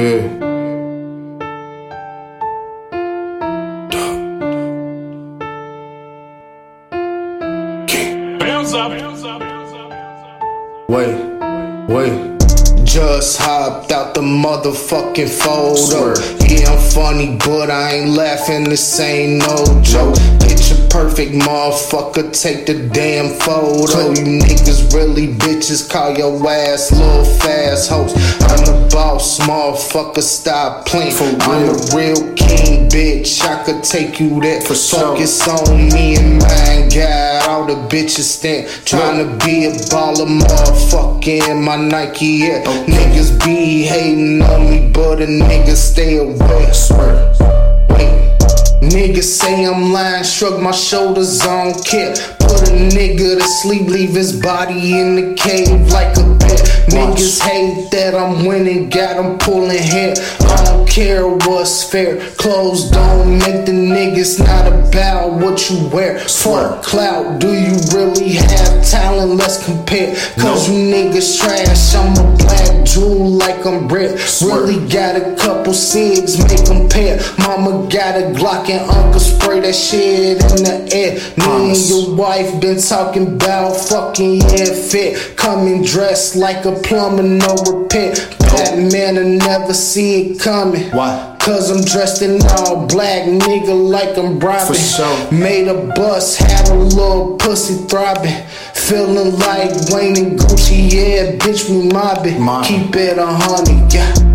Yeah. Bounce up. Wait, wait. Just hopped out the motherfucking photo. Yeah, I'm funny, but I ain't laughing. This ain't no joke. Picture perfect, motherfucker. Take the damn photo. You niggas really bitches. Call your ass little fast hoes. I'm the boss, motherfucker. Stop playing. For real. I'm the real king, bitch. I could take you there. For sure. Focus on me and mine. Got all the bitches stand. Trying to be a baller, motherfucking my Nike. Yeah. Niggas be hating on me, but a nigga stay away. Swear. Niggas say I'm lying, shrug my shoulders, I don't care. Put a nigga to sleep, leave his body in the cave like a pet. Niggas hate that I'm winning, got them pulling hair. I don't care what's fair. Clothes don't make the niggas not about what you wear. Fuck clout, do you really have talent? Let's compare. Cause you niggas trash, I'm a jewel like I'm red. Really got a couple cigs, make them pair. Mama got a Glock and Uncle spray that shit in the air. Me and your wife been talking about fucking yeah fit. Coming dressed like a plumber, no repair. Batman I never see it coming. Why? Cause I'm dressed in all black, nigga, like I'm robbing. For sure. Made a bus, had a little pussy throbbing. Feeling like Wayne and Gucci, yeah, bitch, we mobbing. Keep it a hundred, yeah.